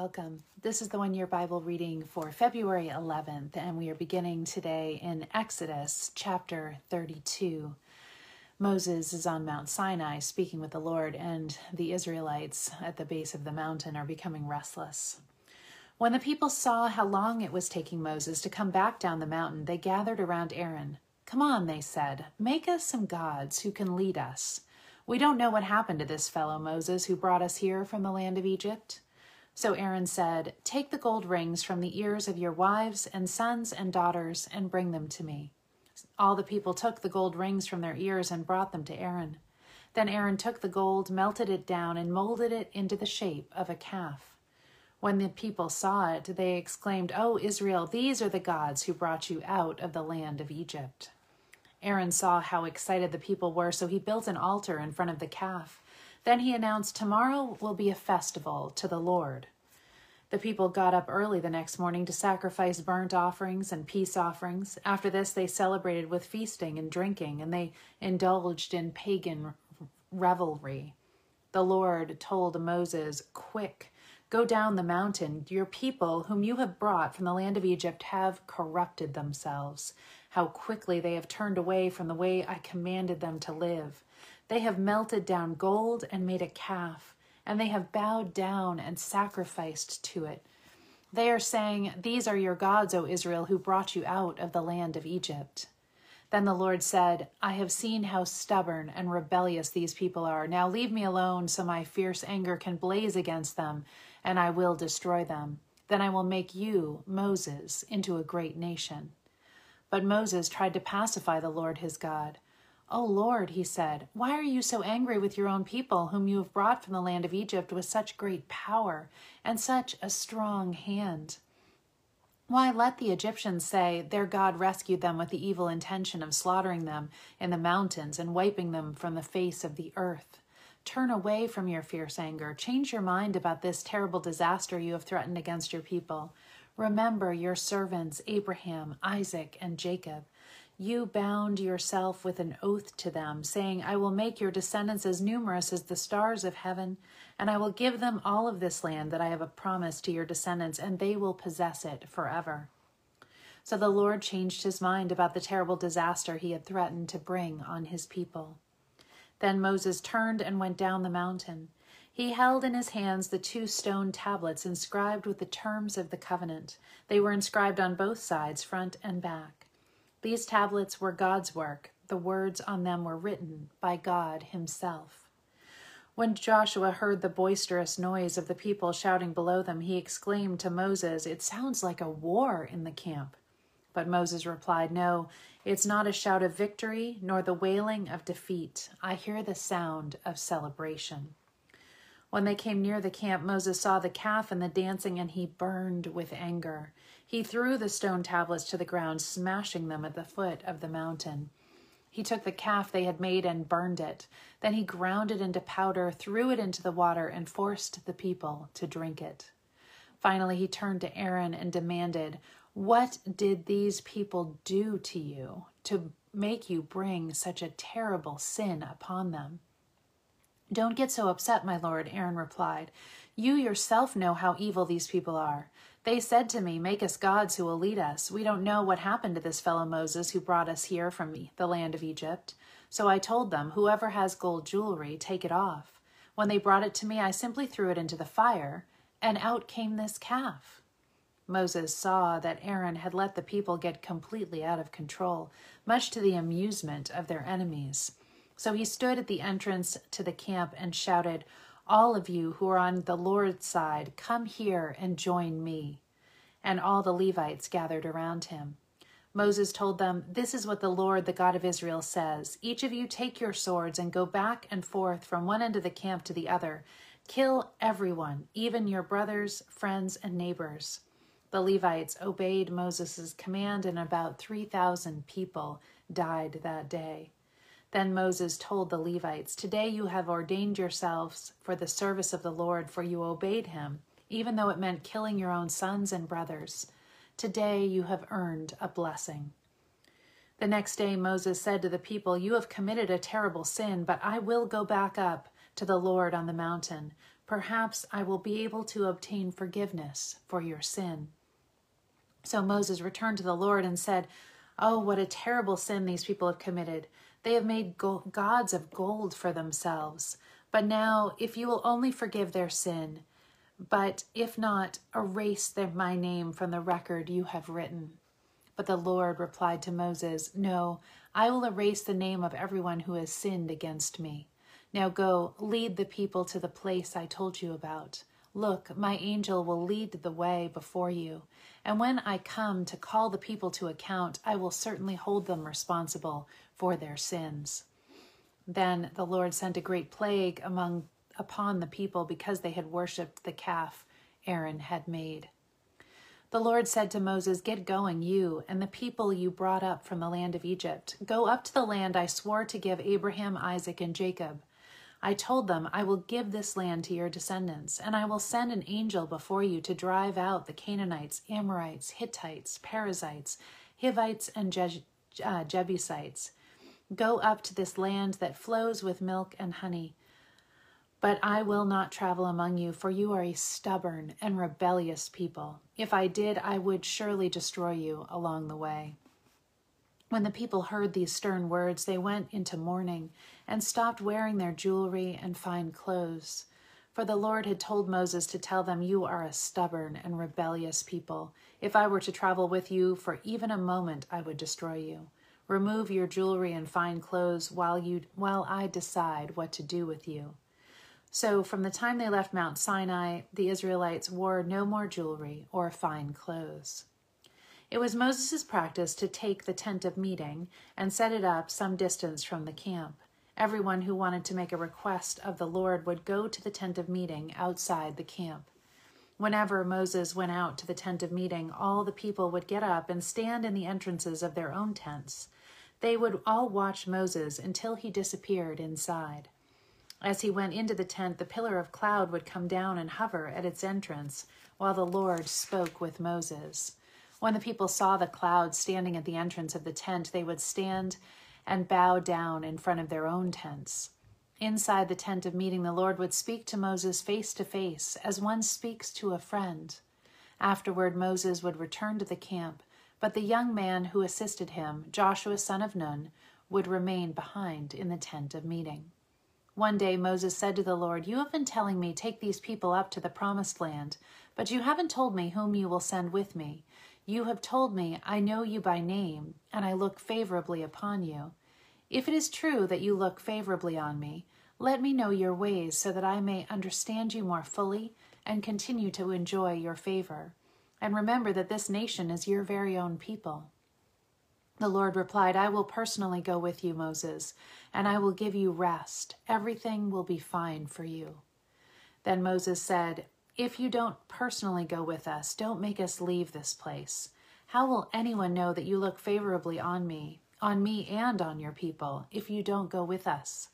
Welcome. This is the one year Bible reading for February 11th, and we are beginning today in Exodus chapter 32. Moses is on Mount Sinai speaking with the Lord, and the Israelites at the base of the mountain are becoming restless. When the people saw how long it was taking Moses to come back down the mountain, they gathered around Aaron. Come on, they said, make us some gods who can lead us. We don't know what happened to this fellow Moses who brought us here from the land of Egypt. So Aaron said, Take the gold rings from the ears of your wives and sons and daughters and bring them to me. All the people took the gold rings from their ears and brought them to Aaron. Then Aaron took the gold, melted it down, and molded it into the shape of a calf. When the people saw it, they exclaimed, O Israel, these are the gods who brought you out of the land of Egypt. Aaron saw how excited the people were, so he built an altar in front of the calf. Then he announced, Tomorrow will be a festival to the Lord. The people got up early the next morning to sacrifice burnt offerings and peace offerings. After this, they celebrated with feasting and drinking, and they indulged in pagan revelry. The Lord told Moses, Quick, go down the mountain. Your people, whom you have brought from the land of Egypt, have corrupted themselves. How quickly they have turned away from the way I commanded them to live. They have melted down gold and made a calf and they have bowed down and sacrificed to it. They are saying, These are your gods, O Israel, who brought you out of the land of Egypt. Then the Lord said, I have seen how stubborn and rebellious these people are. Now leave me alone so my fierce anger can blaze against them, and I will destroy them. Then I will make you, Moses, into a great nation. But Moses tried to pacify the Lord his God. O Lord, he said, why are you so angry with your own people, whom you have brought from the land of Egypt with such great power and such a strong hand? Why let the Egyptians say their God rescued them with the evil intention of slaughtering them in the mountains and wiping them from the face of the earth? Turn away from your fierce anger. Change your mind about this terrible disaster you have threatened against your people. Remember your servants, Abraham, Isaac, and Jacob you bound yourself with an oath to them, saying, I will make your descendants as numerous as the stars of heaven, and I will give them all of this land that I have promised to your descendants, and they will possess it forever. So the Lord changed his mind about the terrible disaster he had threatened to bring on his people. Then Moses turned and went down the mountain. He held in his hands the two stone tablets inscribed with the terms of the covenant. They were inscribed on both sides, front and back. These tablets were God's work. The words on them were written by God Himself. When Joshua heard the boisterous noise of the people shouting below them, he exclaimed to Moses, It sounds like a war in the camp. But Moses replied, No, it's not a shout of victory, nor the wailing of defeat. I hear the sound of celebration. When they came near the camp, Moses saw the calf and the dancing, and he burned with anger. He threw the stone tablets to the ground, smashing them at the foot of the mountain. He took the calf they had made and burned it. Then he ground it into powder, threw it into the water, and forced the people to drink it. Finally, he turned to Aaron and demanded, What did these people do to you to make you bring such a terrible sin upon them? Don't get so upset, my lord, Aaron replied. You yourself know how evil these people are. They said to me, Make us gods who will lead us. We don't know what happened to this fellow Moses who brought us here from the land of Egypt. So I told them, Whoever has gold jewelry, take it off. When they brought it to me, I simply threw it into the fire, and out came this calf. Moses saw that Aaron had let the people get completely out of control, much to the amusement of their enemies. So he stood at the entrance to the camp and shouted, all of you who are on the Lord's side, come here and join me. And all the Levites gathered around him. Moses told them, This is what the Lord, the God of Israel, says Each of you take your swords and go back and forth from one end of the camp to the other. Kill everyone, even your brothers, friends, and neighbors. The Levites obeyed Moses' command, and about 3,000 people died that day. Then Moses told the Levites, Today you have ordained yourselves for the service of the Lord, for you obeyed him, even though it meant killing your own sons and brothers. Today you have earned a blessing. The next day Moses said to the people, You have committed a terrible sin, but I will go back up to the Lord on the mountain. Perhaps I will be able to obtain forgiveness for your sin. So Moses returned to the Lord and said, Oh, what a terrible sin these people have committed. They have made gods of gold for themselves. But now, if you will only forgive their sin, but if not, erase their, my name from the record you have written. But the Lord replied to Moses, No, I will erase the name of everyone who has sinned against me. Now go, lead the people to the place I told you about. Look, my angel will lead the way before you, and when I come to call the people to account, I will certainly hold them responsible for their sins. Then the Lord sent a great plague among upon the people because they had worshipped the calf Aaron had made. The Lord said to Moses, Get going, you and the people you brought up from the land of Egypt. Go up to the land I swore to give Abraham, Isaac, and Jacob. I told them, I will give this land to your descendants, and I will send an angel before you to drive out the Canaanites, Amorites, Hittites, Perizzites, Hivites, and Je- uh, Jebusites. Go up to this land that flows with milk and honey. But I will not travel among you, for you are a stubborn and rebellious people. If I did, I would surely destroy you along the way. When the people heard these stern words, they went into mourning and stopped wearing their jewelry and fine clothes. For the Lord had told Moses to tell them, You are a stubborn and rebellious people. If I were to travel with you for even a moment, I would destroy you. Remove your jewelry and fine clothes while, you, while I decide what to do with you. So, from the time they left Mount Sinai, the Israelites wore no more jewelry or fine clothes. It was Moses' practice to take the tent of meeting and set it up some distance from the camp. Everyone who wanted to make a request of the Lord would go to the tent of meeting outside the camp. Whenever Moses went out to the tent of meeting, all the people would get up and stand in the entrances of their own tents. They would all watch Moses until he disappeared inside. As he went into the tent, the pillar of cloud would come down and hover at its entrance while the Lord spoke with Moses. When the people saw the cloud standing at the entrance of the tent, they would stand and bow down in front of their own tents. Inside the tent of meeting, the Lord would speak to Moses face to face, as one speaks to a friend. Afterward, Moses would return to the camp, but the young man who assisted him, Joshua son of Nun, would remain behind in the tent of meeting. One day Moses said to the Lord, You have been telling me, Take these people up to the promised land, but you haven't told me whom you will send with me. You have told me, I know you by name, and I look favorably upon you. If it is true that you look favorably on me, let me know your ways so that I may understand you more fully and continue to enjoy your favor. And remember that this nation is your very own people. The Lord replied, I will personally go with you, Moses, and I will give you rest. Everything will be fine for you. Then Moses said, if you don't personally go with us, don't make us leave this place. How will anyone know that you look favorably on me, on me and on your people, if you don't go with us?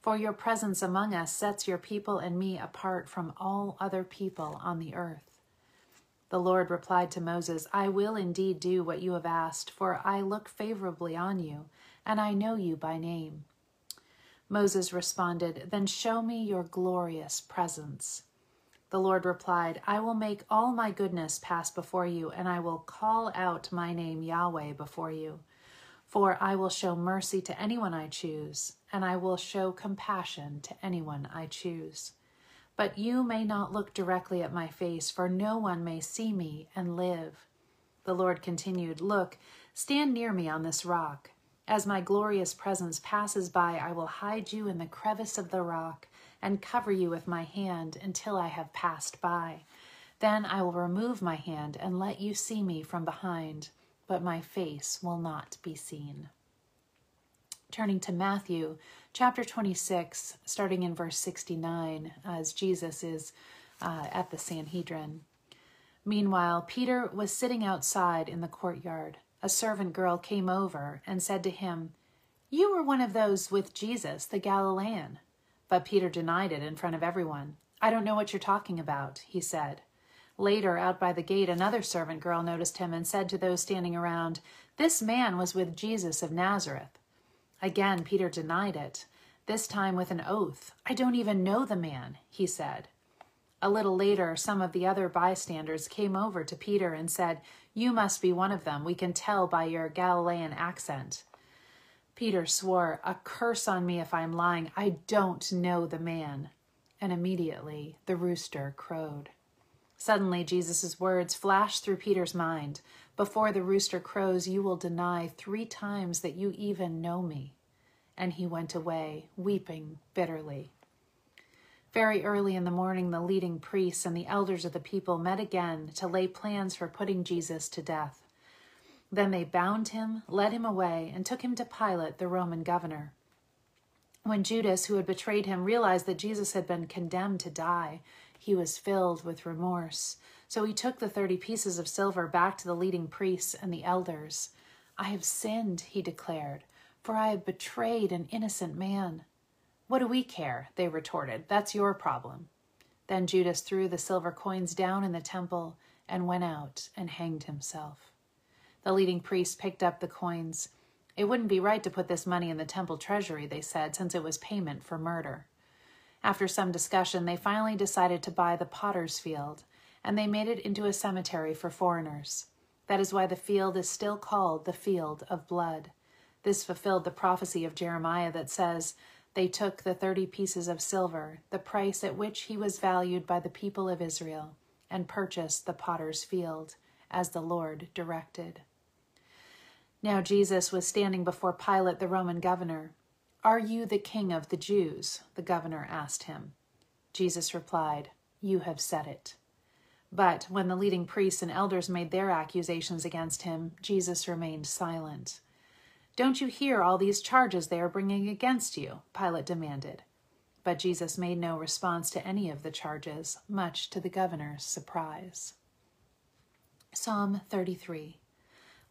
For your presence among us sets your people and me apart from all other people on the earth. The Lord replied to Moses, I will indeed do what you have asked, for I look favorably on you, and I know you by name. Moses responded, Then show me your glorious presence. The Lord replied, I will make all my goodness pass before you, and I will call out my name Yahweh before you. For I will show mercy to anyone I choose, and I will show compassion to anyone I choose. But you may not look directly at my face, for no one may see me and live. The Lord continued, Look, stand near me on this rock. As my glorious presence passes by, I will hide you in the crevice of the rock and cover you with my hand until I have passed by. Then I will remove my hand and let you see me from behind, but my face will not be seen. Turning to Matthew chapter 26, starting in verse 69, as Jesus is uh, at the Sanhedrin. Meanwhile, Peter was sitting outside in the courtyard. A servant girl came over and said to him, You were one of those with Jesus, the Galilean. But Peter denied it in front of everyone. I don't know what you're talking about, he said. Later, out by the gate, another servant girl noticed him and said to those standing around, This man was with Jesus of Nazareth. Again, Peter denied it, this time with an oath. I don't even know the man, he said. A little later, some of the other bystanders came over to Peter and said, You must be one of them. We can tell by your Galilean accent. Peter swore, A curse on me if I'm lying. I don't know the man. And immediately the rooster crowed. Suddenly, Jesus' words flashed through Peter's mind Before the rooster crows, you will deny three times that you even know me. And he went away, weeping bitterly. Very early in the morning, the leading priests and the elders of the people met again to lay plans for putting Jesus to death. Then they bound him, led him away, and took him to Pilate, the Roman governor. When Judas, who had betrayed him, realized that Jesus had been condemned to die, he was filled with remorse. So he took the thirty pieces of silver back to the leading priests and the elders. I have sinned, he declared, for I have betrayed an innocent man. What do we care? They retorted. That's your problem. Then Judas threw the silver coins down in the temple and went out and hanged himself. The leading priests picked up the coins. It wouldn't be right to put this money in the temple treasury, they said, since it was payment for murder. After some discussion, they finally decided to buy the potter's field, and they made it into a cemetery for foreigners. That is why the field is still called the Field of Blood. This fulfilled the prophecy of Jeremiah that says, they took the thirty pieces of silver, the price at which he was valued by the people of Israel, and purchased the potter's field, as the Lord directed. Now Jesus was standing before Pilate, the Roman governor. Are you the king of the Jews? the governor asked him. Jesus replied, You have said it. But when the leading priests and elders made their accusations against him, Jesus remained silent. Don't you hear all these charges they are bringing against you? Pilate demanded. But Jesus made no response to any of the charges, much to the governor's surprise. Psalm 33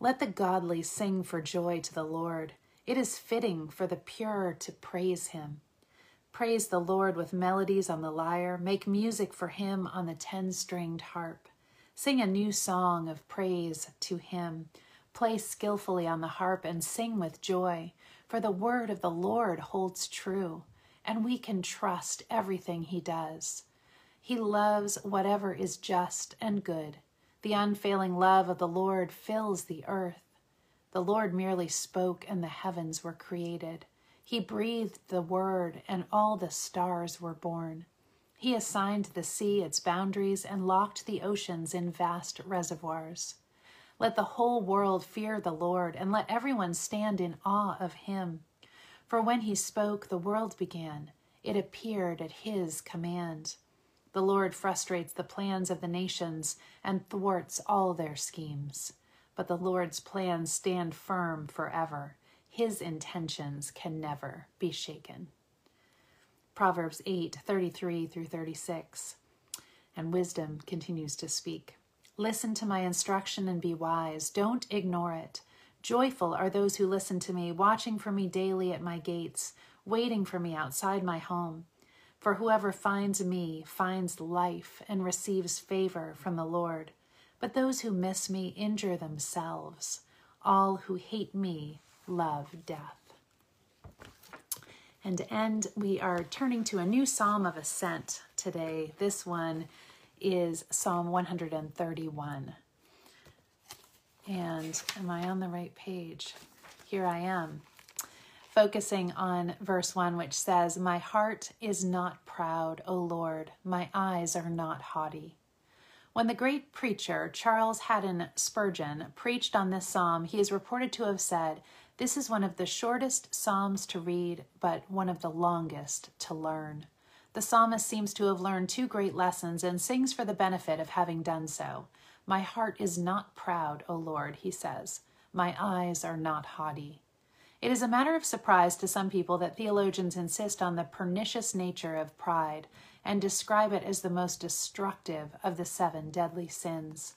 Let the godly sing for joy to the Lord. It is fitting for the pure to praise him. Praise the Lord with melodies on the lyre. Make music for him on the ten stringed harp. Sing a new song of praise to him Play skillfully on the harp and sing with joy, for the word of the Lord holds true, and we can trust everything he does. He loves whatever is just and good. The unfailing love of the Lord fills the earth. The Lord merely spoke, and the heavens were created. He breathed the word, and all the stars were born. He assigned the sea its boundaries and locked the oceans in vast reservoirs. Let the whole world fear the Lord, and let everyone stand in awe of him. For when he spoke, the world began. It appeared at his command. The Lord frustrates the plans of the nations and thwarts all their schemes. But the Lord's plans stand firm forever. His intentions can never be shaken. Proverbs 8 33 through 36. And wisdom continues to speak. Listen to my instruction and be wise. Don't ignore it. Joyful are those who listen to me, watching for me daily at my gates, waiting for me outside my home. For whoever finds me finds life and receives favor from the Lord. But those who miss me injure themselves. All who hate me love death. And to end, we are turning to a new psalm of ascent today. This one is Psalm 131. And am I on the right page? Here I am, focusing on verse 1, which says, My heart is not proud, O Lord, my eyes are not haughty. When the great preacher Charles Haddon Spurgeon preached on this psalm, he is reported to have said, This is one of the shortest psalms to read, but one of the longest to learn. The psalmist seems to have learned two great lessons and sings for the benefit of having done so. My heart is not proud, O Lord, he says. My eyes are not haughty. It is a matter of surprise to some people that theologians insist on the pernicious nature of pride and describe it as the most destructive of the seven deadly sins.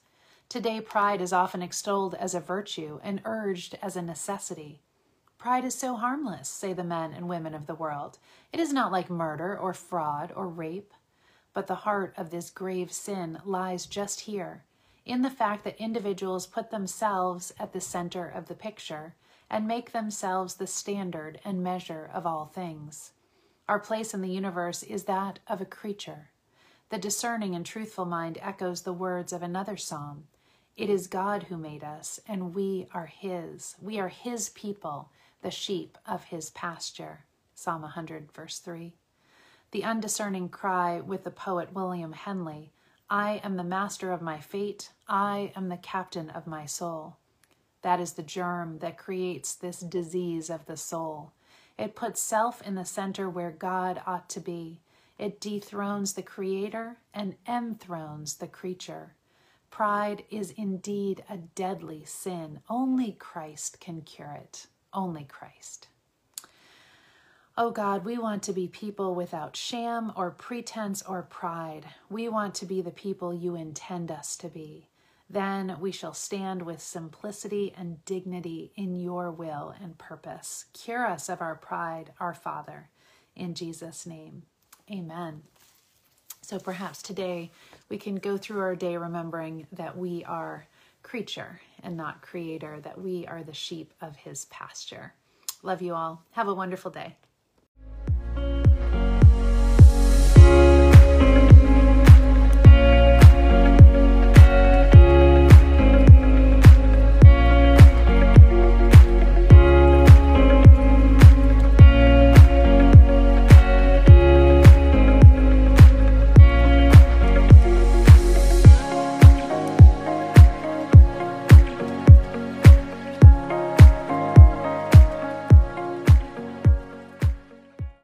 Today, pride is often extolled as a virtue and urged as a necessity. Pride is so harmless, say the men and women of the world. It is not like murder or fraud or rape. But the heart of this grave sin lies just here, in the fact that individuals put themselves at the center of the picture and make themselves the standard and measure of all things. Our place in the universe is that of a creature. The discerning and truthful mind echoes the words of another psalm It is God who made us, and we are His. We are His people, the sheep of His pasture. Psalm 100, verse 3. The undiscerning cry with the poet William Henley I am the master of my fate. I am the captain of my soul. That is the germ that creates this disease of the soul. It puts self in the center where God ought to be. It dethrones the creator and enthrones the creature. Pride is indeed a deadly sin. Only Christ can cure it. Only Christ. Oh God, we want to be people without sham or pretense or pride. We want to be the people you intend us to be. Then we shall stand with simplicity and dignity in your will and purpose. Cure us of our pride, our Father. In Jesus' name, amen. So perhaps today we can go through our day remembering that we are creature and not creator, that we are the sheep of his pasture. Love you all. Have a wonderful day.